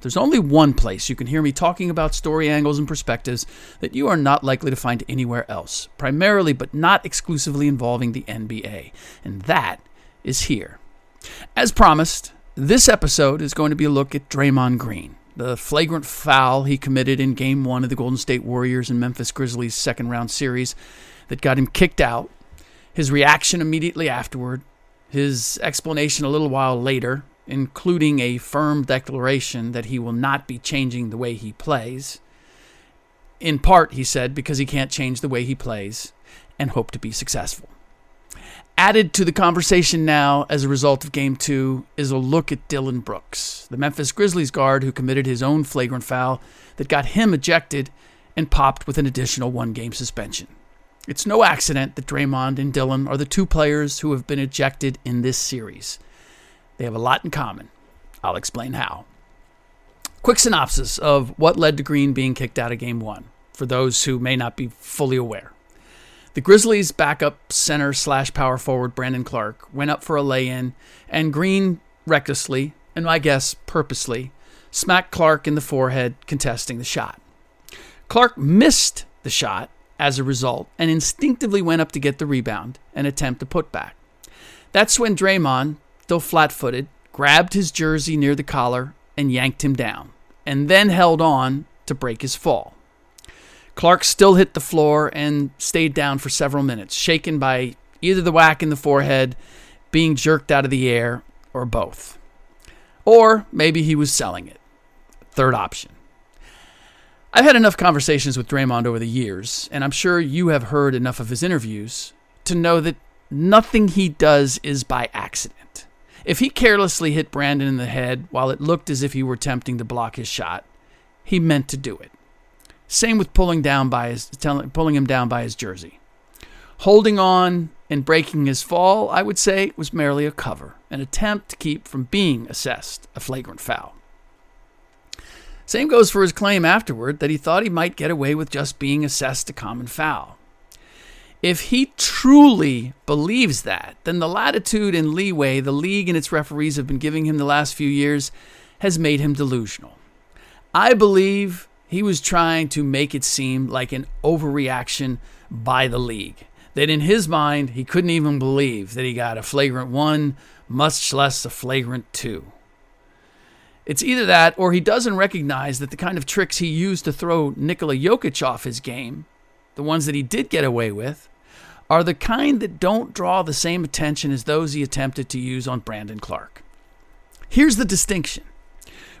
There's only one place you can hear me talking about story angles and perspectives that you are not likely to find anywhere else, primarily but not exclusively involving the NBA, and that is here. As promised, this episode is going to be a look at Draymond Green, the flagrant foul he committed in Game 1 of the Golden State Warriors and Memphis Grizzlies second round series that got him kicked out, his reaction immediately afterward, his explanation a little while later, including a firm declaration that he will not be changing the way he plays. In part, he said, because he can't change the way he plays and hope to be successful. Added to the conversation now as a result of Game 2 is a look at Dillon Brooks, the Memphis Grizzlies guard who committed his own flagrant foul that got him ejected and popped with an additional one game suspension. It's no accident that Draymond and Dillon are the two players who have been ejected in this series. They have a lot in common. I'll explain how. Quick synopsis of what led to Green being kicked out of Game 1 for those who may not be fully aware. The Grizzlies' backup center slash power forward Brandon Clarke went up for a lay in, and Green recklessly, and I guess purposely, smacked Clarke in the forehead, contesting the shot. Clarke missed the shot as a result and instinctively went up to get the rebound and attempt a putback. That's when Draymond, still flat footed, grabbed his jersey near the collar and yanked him down, and then held on to break his fall. Clarke still hit the floor and stayed down for several minutes, shaken by either the whack in the forehead, being jerked out of the air, or both. Or maybe he was selling it. Third option. I've had enough conversations with Draymond over the years, and I'm sure you have heard enough of his interviews to know that nothing he does is by accident. If he carelessly hit Brandon in the head while it looked as if he were attempting to block his shot, he meant to do it. Same with pulling down by his pulling him down by his jersey. Holding on and breaking his fall, I would say, was merely a cover, an attempt to keep from being assessed a flagrant foul. Same goes for his claim afterward that he thought he might get away with just being assessed a common foul. If he truly believes that, then the latitude and leeway the league and its referees have been giving him the last few years has made him delusional. I believe he was trying to make it seem like an overreaction by the league. That in his mind, he couldn't even believe that he got a flagrant one, much less a flagrant two. It's either that or he doesn't recognize that the kind of tricks he used to throw Nikola Jokic off his game, the ones that he did get away with, are the kind that don't draw the same attention as those he attempted to use on Brandon Clarke. Here's the distinction.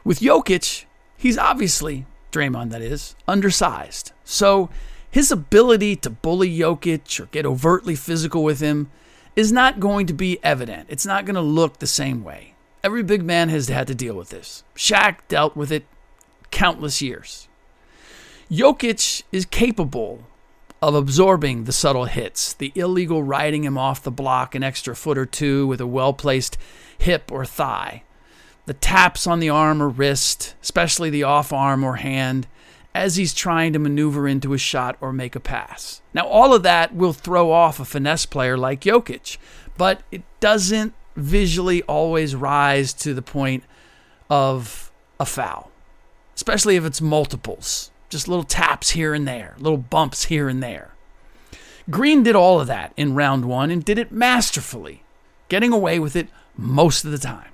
With Jokic, he's obviously, Draymond that is, undersized. So his ability to bully Jokic or get overtly physical with him is not going to be evident. It's not going to look the same way. Every big man has had to deal with this. Shaq dealt with it countless years. Jokic is capable of absorbing the subtle hits, the illegal riding him off the block an extra foot or two with a well placed hip or thigh, the taps on the arm or wrist, especially the off arm or hand, as he's trying to maneuver into a shot or make a pass. Now, all of that will throw off a finesse player like Jokic, but it doesn't visually always rise to the point of a foul, especially if it's multiples, just little taps here and there, little bumps here and there. Green did all of that in round one and did it masterfully, getting away with it most of the time.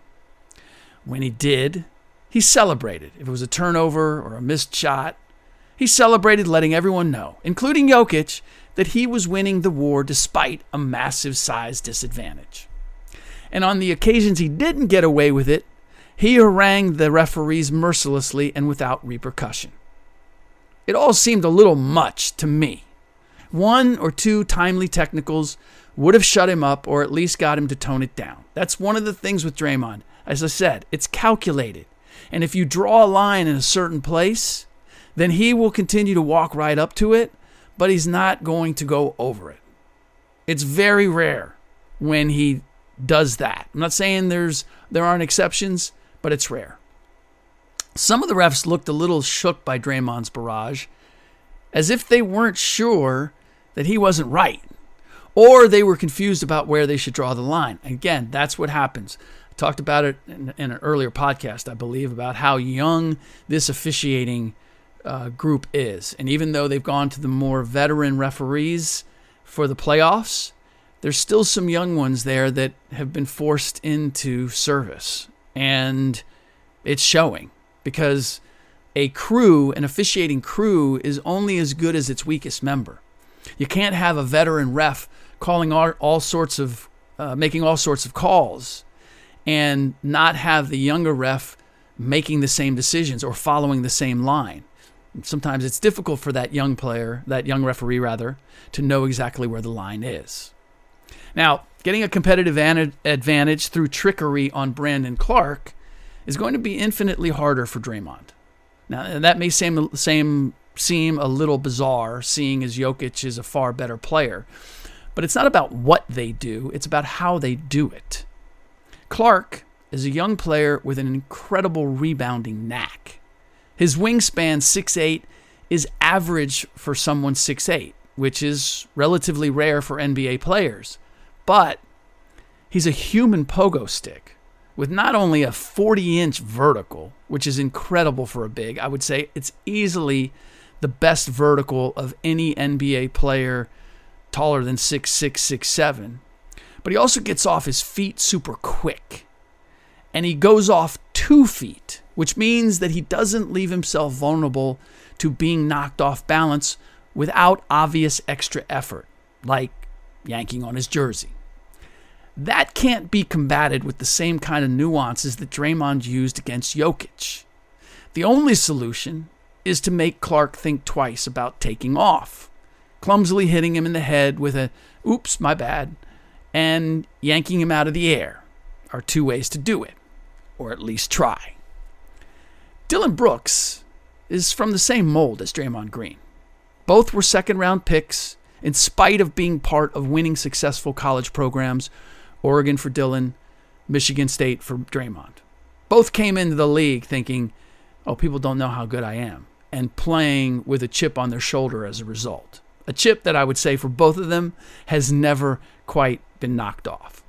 When he did, he celebrated. If it was a turnover or a missed shot, he celebrated letting everyone know, including Jokic, that he was winning the war despite a massive size disadvantage. And on the occasions he didn't get away with it, he harangued the referees mercilessly and without repercussion. It all seemed a little much to me. One or two timely technicals would have shut him up or at least got him to tone it down. That's one of the things with Draymond. As I said, it's calculated. And if you draw a line in a certain place, then he will continue to walk right up to it, but he's not going to go over it. It's very rare when he does that. I'm not saying there's there aren't exceptions, but it's rare. Some of the refs looked a little shook by Draymond's barrage, as if they weren't sure that he wasn't right, or they were confused about where they should draw the line. Again, that's what happens. I talked about it in, in an earlier podcast, I believe, about how young this officiating uh, group is. And even though they've gone to the more veteran referees for the playoffs, there's still some young ones there that have been forced into service. And it's showing because a crew, an officiating crew, is only as good as its weakest member. You can't have a veteran ref calling all, all sorts of, uh, making all sorts of calls and not have the younger ref making the same decisions or following the same line sometimes it's difficult for that young player, that young referee rather, to know exactly where the line is. Now, getting a competitive advantage through trickery on Brandon Clarke is going to be infinitely harder for Draymond. Now, that may seem, seem, seem a little bizarre, seeing as Jokic is a far better player, but it's not about what they do, it's about how they do it. Clarke is a young player with an incredible rebounding knack. His wingspan, 6'8, is average for someone 6'8, which is relatively rare for NBA players. But he's a human pogo stick with not only a 40 inch vertical, which is incredible for a big, I would say it's easily the best vertical of any NBA player taller than 6'6, 6'7. But he also gets off his feet super quick. And he goes off two feet which means that he doesn't leave himself vulnerable to being knocked off balance without obvious extra effort, like yanking on his jersey. That can't be combated with the same kind of nuances that Draymond used against Jokic. The only solution is to make Clarke think twice about taking off, clumsily hitting him in the head with a oops, my bad, and yanking him out of the air are two ways to do it, or at least try. Dillon Brooks is from the same mold as Draymond Green. Both were second round picks in spite of being part of winning successful college programs Oregon for Dillon, Michigan State for Draymond. Both came into the league thinking, oh, people don't know how good I am, and playing with a chip on their shoulder as a result. A chip that I would say for both of them has never quite been knocked off.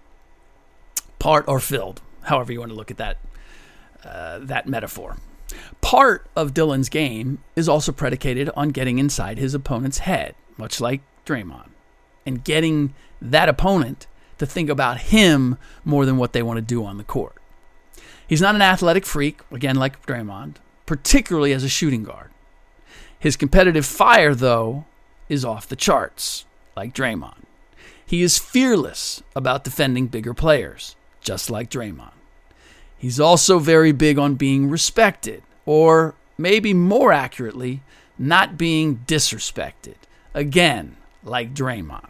Part or filled, however you want to look at that, uh, that metaphor. Part of Dillon's game is also predicated on getting inside his opponent's head, much like Draymond, and getting that opponent to think about him more than what they want to do on the court. He's not an athletic freak, again, like Draymond, particularly as a shooting guard. His competitive fire, though, is off the charts, like Draymond. He is fearless about defending bigger players, just like Draymond. He's also very big on being respected, or maybe more accurately, not being disrespected. Again, like Draymond.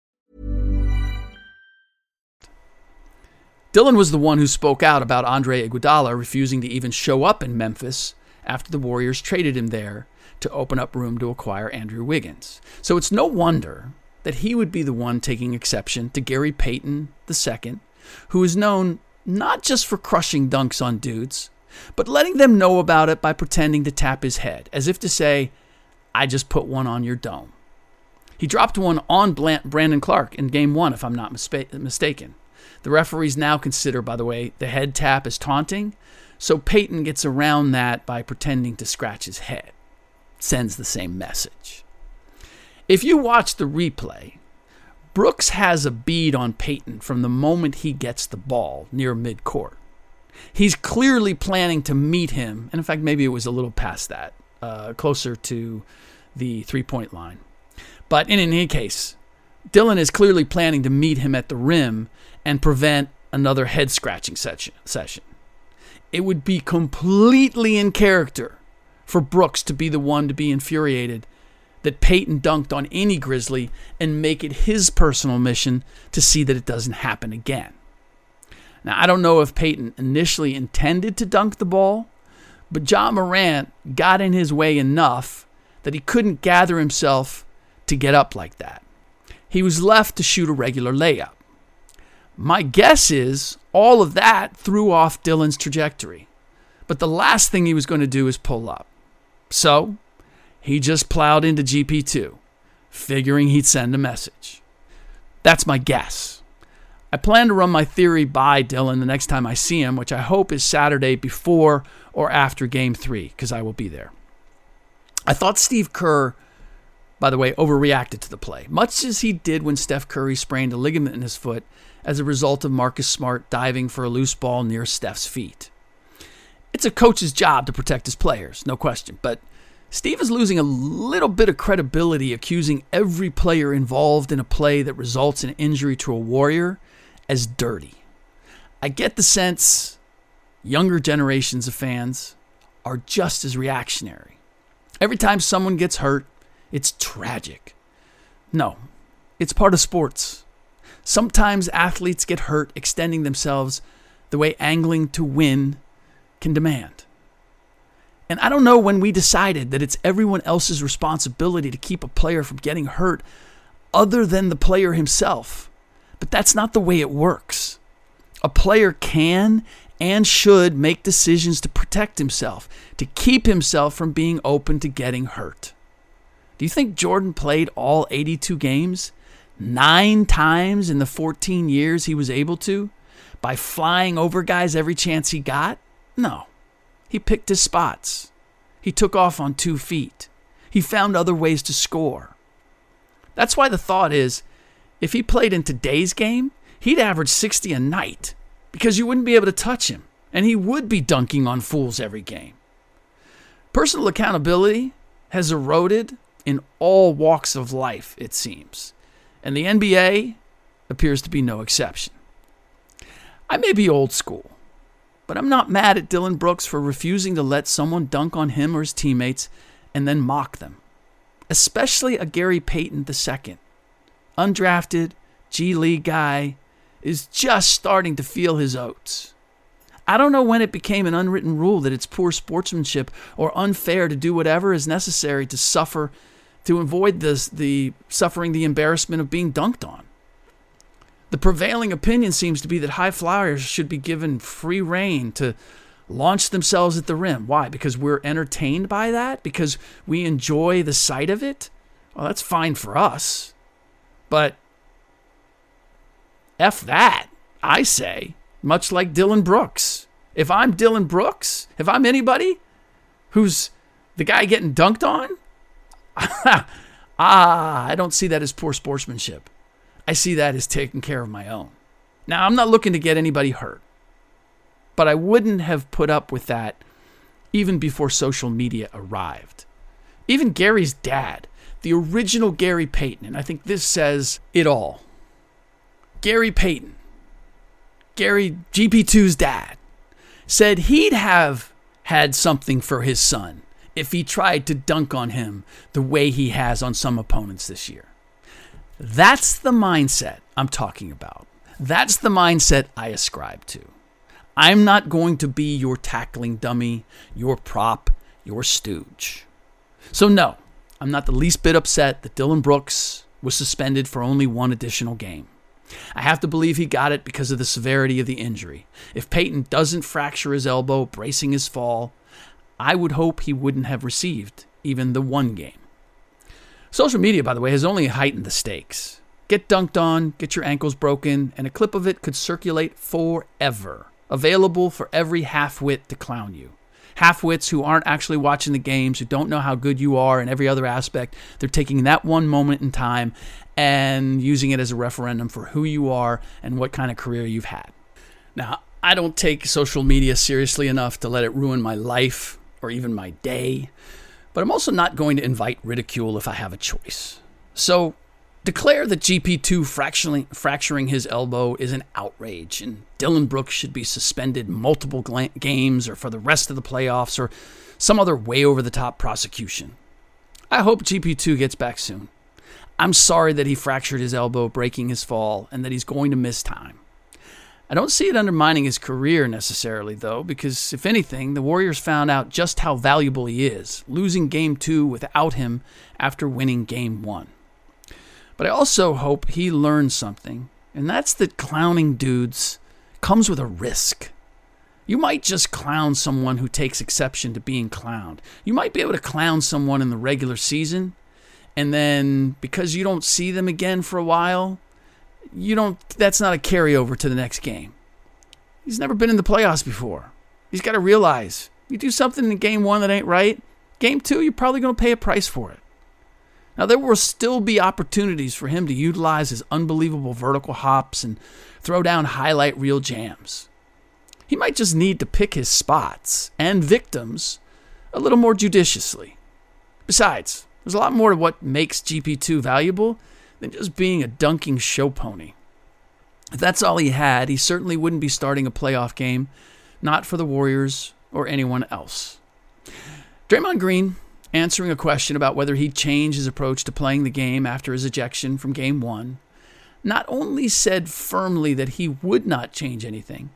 Dillon was the one who spoke out about Andre Iguodala refusing to even show up in Memphis after the Warriors traded him there to open up room to acquire Andrew Wiggins. So it's no wonder that he would be the one taking exception to Gary Payton II, who is known not just for crushing dunks on dudes, but letting them know about it by pretending to tap his head, as if to say, I just put one on your dome. He dropped one on Brandon Clarke in game one, if I'm not mispa- mistaken. The referees now consider, by the way, the head tap as taunting, so Payton gets around that by pretending to scratch his head. Sends the same message. If you watch the replay, Brooks has a bead on Payton from the moment he gets the ball near midcourt. He's clearly planning to meet him, and in fact, maybe it was a little past that, uh, closer to the three point line. But in any case, Dillon is clearly planning to meet him at the rim and prevent another head scratching session. It would be completely in character for Brooks to be the one to be infuriated that Payton dunked on any Grizzly and make it his personal mission to see that it doesn't happen again. Now, I don't know if Payton initially intended to dunk the ball, but Ja Morant got in his way enough that he couldn't gather himself to get up like that. He was left to shoot a regular layup. My guess is all of that threw off Dillon's trajectory, but the last thing he was going to do is pull up. So he just plowed into GP2, figuring he'd send a message. That's my guess. I plan to run my theory by Dillon the next time I see him, which I hope is Saturday before or after game three, because I will be there. I thought Steve Kerr, by the way, overreacted to the play, much as he did when Steph Curry sprained a ligament in his foot as a result of Marcus Smart diving for a loose ball near Steph's feet. It's a coach's job to protect his players, no question, but Steve is losing a little bit of credibility accusing every player involved in a play that results in injury to a Warrior as dirty. I get the sense younger generations of fans are just as reactionary. Every time someone gets hurt, it's tragic. No, it's part of sports. Sometimes athletes get hurt extending themselves the way angling to win can demand. And I don't know when we decided that it's everyone else's responsibility to keep a player from getting hurt other than the player himself. But that's not the way it works. A player can and should make decisions to protect himself, to keep himself from being open to getting hurt. Do you think Jordan played all 82 games? Nine times in the 14 years he was able to? By flying over guys every chance he got? No. He picked his spots. He took off on two feet. He found other ways to score. That's why the thought is if he played in today's game, he'd average 60 a night because you wouldn't be able to touch him, and he would be dunking on fools every game. Personal accountability has eroded in all walks of life, it seems, and the NBA appears to be no exception. I may be old school, but I'm not mad at Dillon Brooks for refusing to let someone dunk on him or his teammates and then mock them, especially a Gary Payton II. Undrafted, G League guy, is just starting to feel his oats. I don't know when it became an unwritten rule that it's poor sportsmanship or unfair to do whatever is necessary to suffer, to avoid this, the suffering the embarrassment of being dunked on. The prevailing opinion seems to be that high flyers should be given free reign to launch themselves at the rim. Why? Because we're entertained by that? Because we enjoy the sight of it? Well, that's fine for us. But F that, I say, much like Dillon Brooks. If I'm Dillon Brooks, if I'm anybody who's the guy getting dunked on, ah, I don't see that as poor sportsmanship. I see that as taking care of my own. Now, I'm not looking to get anybody hurt, but I wouldn't have put up with that even before social media arrived. Even Gary's dad, the original Gary Payton, and I think this says it all. Gary Payton, Gary GP2's dad, said he'd have had something for his son if he tried to dunk on him the way he has on some opponents this year. That's the mindset I'm talking about. That's the mindset I ascribe to. I'm not going to be your tackling dummy, your prop, your stooge. So, no, I'm not the least bit upset that Dillon Brooks was suspended for only one additional game. I have to believe he got it because of the severity of the injury. If Payton doesn't fracture his elbow bracing his fall, I would hope he wouldn't have received even the one game. Social media, by the way, has only heightened the stakes. Get dunked on, get your ankles broken, and a clip of it could circulate forever, available for every half wit to clown you. Half wits who aren't actually watching the games, who don't know how good you are in every other aspect, they're taking that one moment in time and using it as a referendum for who you are and what kind of career you've had. Now, I don't take social media seriously enough to let it ruin my life or even my day, but I'm also not going to invite ridicule if I have a choice. So, declare that GP2 fracturing, his elbow is an outrage and Dillon Brooks should be suspended multiple games or for the rest of the playoffs or some other way over the top prosecution. I hope GP2 gets back soon. I'm sorry that he fractured his elbow breaking his fall and that he's going to miss time. I don't see it undermining his career necessarily, though, because if anything, the Warriors found out just how valuable he is, losing game two without him after winning game one. But I also hope he learns something, and that's that clowning dudes comes with a risk. You might just clown someone who takes exception to being clowned. You might be able to clown someone in the regular season, and then because you don't see them again for a while, you don't that's not a carryover to the next game. He's never been in the playoffs before. He's got to realize you do something in game 1 that ain't right, game 2 you're probably going to pay a price for it. Now there will still be opportunities for him to utilize his unbelievable vertical hops and throw down highlight reel jams. He might just need to pick his spots and victims a little more judiciously. Besides, there's a lot more to what makes GP2 valuable than just being a dunking show pony. If that's all he had, he certainly wouldn't be starting a playoff game, not for the Warriors or anyone else. Draymond Green answering a question about whether he'd change his approach to playing the game after his ejection from game one, not only said firmly that he would not change anything,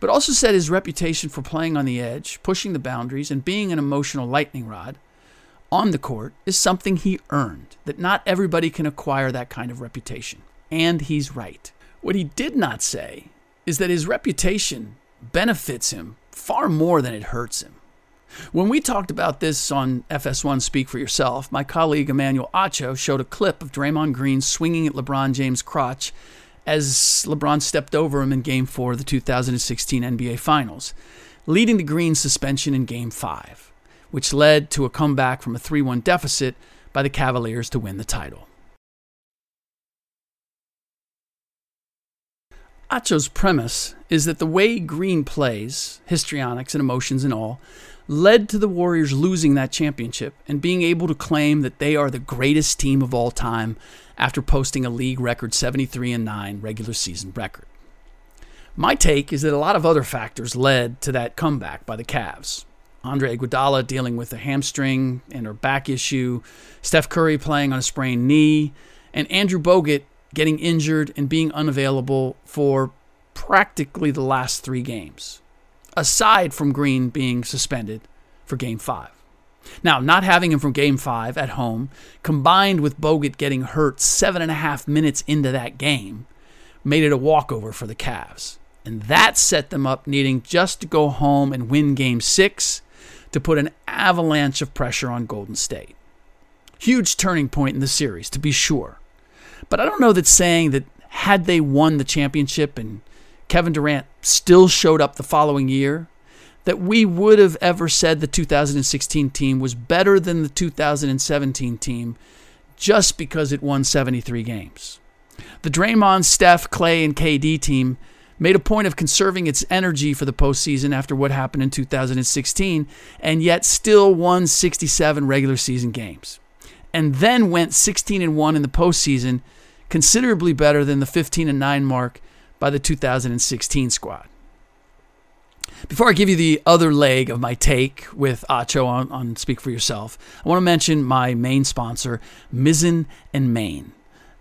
but also said his reputation for playing on the edge, pushing the boundaries, and being an emotional lightning rod on the court is something he earned, that not everybody can acquire that kind of reputation. And he's right. What he did not say is that his reputation benefits him far more than it hurts him. When we talked about this on FS1 Speak for Yourself, my colleague Emmanuel Acho showed a clip of Draymond Green swinging at LeBron James' crotch as LeBron stepped over him in Game 4 of the 2016 NBA Finals, leading to Green's suspension in Game 5 which led to a comeback from a 3 1 deficit by the Cavaliers to win the title. Acho's premise is that the way Green plays, histrionics and emotions and all, led to the Warriors losing that championship and being able to claim that they are the greatest team of all time after posting a league record 73 and 9 regular season record. My take is that a lot of other factors led to that comeback by the Cavs. Andre Iguodala dealing with a hamstring and her back issue, Steph Curry playing on a sprained knee, and Andrew Bogut getting injured and being unavailable for practically the last three games, aside from Green being suspended for game five. Now, not having him from game five at home, combined with Bogut getting hurt seven and a half minutes into that game, made it a walkover for the Cavs. And that set them up needing just to go home and win game six to put an avalanche of pressure on Golden State. Huge turning point in the series, to be sure. But I don't know that saying that had they won the championship and Kevin Durant still showed up the following year, that we would have ever said the 2016 team was better than the 2017 team just because it won 73 games. The Draymond, Steph, Clay, and KD team made a point of conserving its energy for the postseason after what happened in 2016, and yet still won 67 regular season games. And then went 16 and 1 in the postseason, considerably better than the 15 and 9 mark by the 2016 squad. Before I give you the other leg of my take with Acho on, on Speak for Yourself, I want to mention my main sponsor, Mizzen and Main.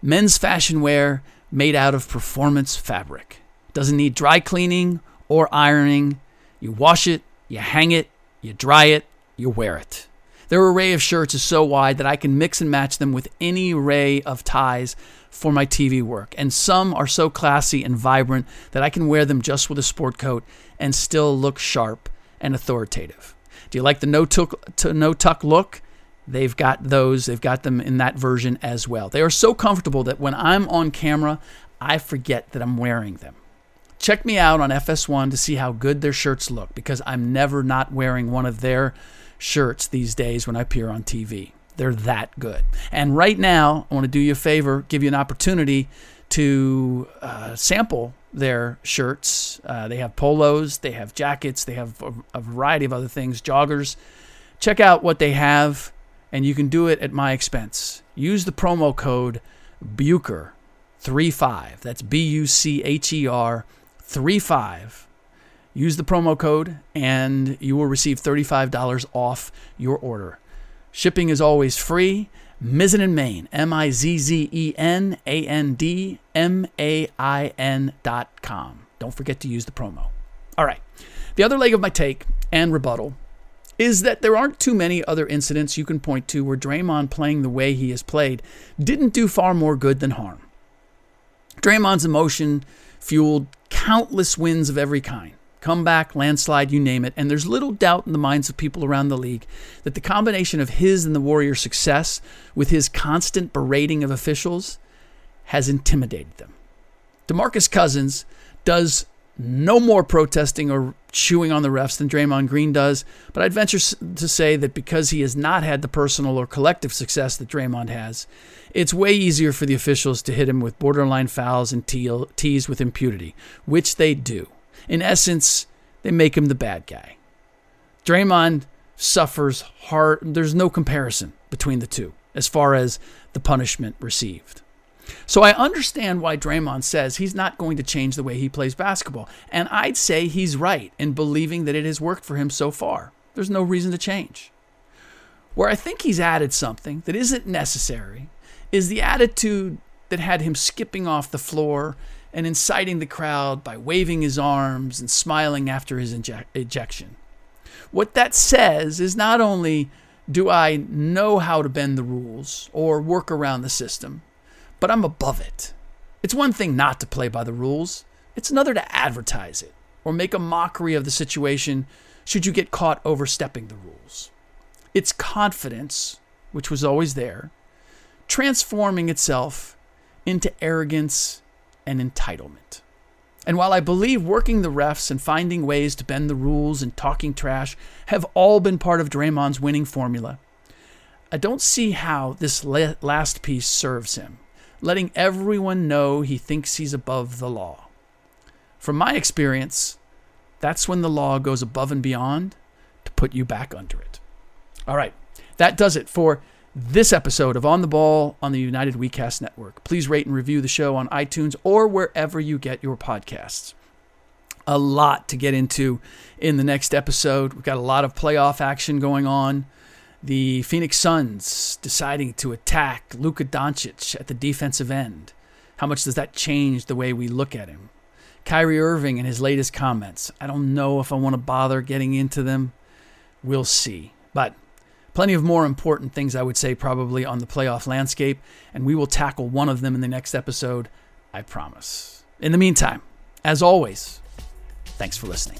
Men's fashion wear made out of performance fabric. Doesn't need dry cleaning or ironing. You wash it, you hang it, you dry it, you wear it. Their array of shirts is so wide that I can mix and match them with any array of ties for my TV work. And some are so classy and vibrant that I can wear them just with a sport coat and still look sharp and authoritative. Do you like the no tuck, no tuck look? They've got those, they've got them in that version as well. They are so comfortable that when I'm on camera, I forget that I'm wearing them. Check me out on FS1 to see how good their shirts look because I'm never not wearing one of their shirts these days when I appear on TV. They're that good. And right now, I want to do you a favor, give you an opportunity to uh, sample their shirts. Uh, they have polos, they have jackets, they have a, a variety of other things, joggers. Check out what they have, and you can do it at my expense. Use the promo code BUCHER35. That's B U C H E R 35 Use the promo code and you will receive $35 off your order. Shipping is always free. Mizzen and Main, M I Z Z E N A N D M A I N dot com. Don't forget to use the promo. All right. The other leg of my take and rebuttal is that there aren't too many other incidents you can point to where Draymond playing the way he has played didn't do far more good than harm. Draymond's emotion fueled countless wins of every kind comeback, landslide, you name it. And there's little doubt in the minds of people around the league that the combination of his and the Warriors' success with his constant berating of officials has intimidated them. DeMarcus Cousins does no more protesting or chewing on the refs than Draymond Green does, but I'd venture to say that because he has not had the personal or collective success that Draymond has, it's way easier for the officials to hit him with borderline fouls and tease with impunity, which they do. In essence, they make him the bad guy. Draymond suffers hard. There's no comparison between the two as far as the punishment received. So I understand why Draymond says he's not going to change the way he plays basketball. And I'd say he's right in believing that it has worked for him so far. There's no reason to change. Where I think he's added something that isn't necessary is the attitude that had him skipping off the floor and inciting the crowd by waving his arms and smiling after his inje- ejection. What that says is not only do I know how to bend the rules or work around the system, but I'm above it. It's one thing not to play by the rules, it's another to advertise it or make a mockery of the situation should you get caught overstepping the rules. It's confidence, which was always there, transforming itself into arrogance and entitlement. And while I believe working the refs and finding ways to bend the rules and talking trash have all been part of Draymond's winning formula, I don't see how this last piece serves him, letting everyone know he thinks he's above the law. From my experience, that's when the law goes above and beyond to put you back under it. All right, that does it for this episode of On the Ball on the United WeCast Network. Please rate and review the show on iTunes or wherever you get your podcasts. A lot to get into in the next episode. We've got a lot of playoff action going on. The Phoenix Suns deciding to attack Luka Doncic at the defensive end. How much does that change the way we look at him? Kyrie Irving and his latest comments. I don't know if I want to bother getting into them. We'll see. But Plenty of more important things, I would say, probably on the playoff landscape, and we will tackle one of them in the next episode, I promise. In the meantime, as always, thanks for listening.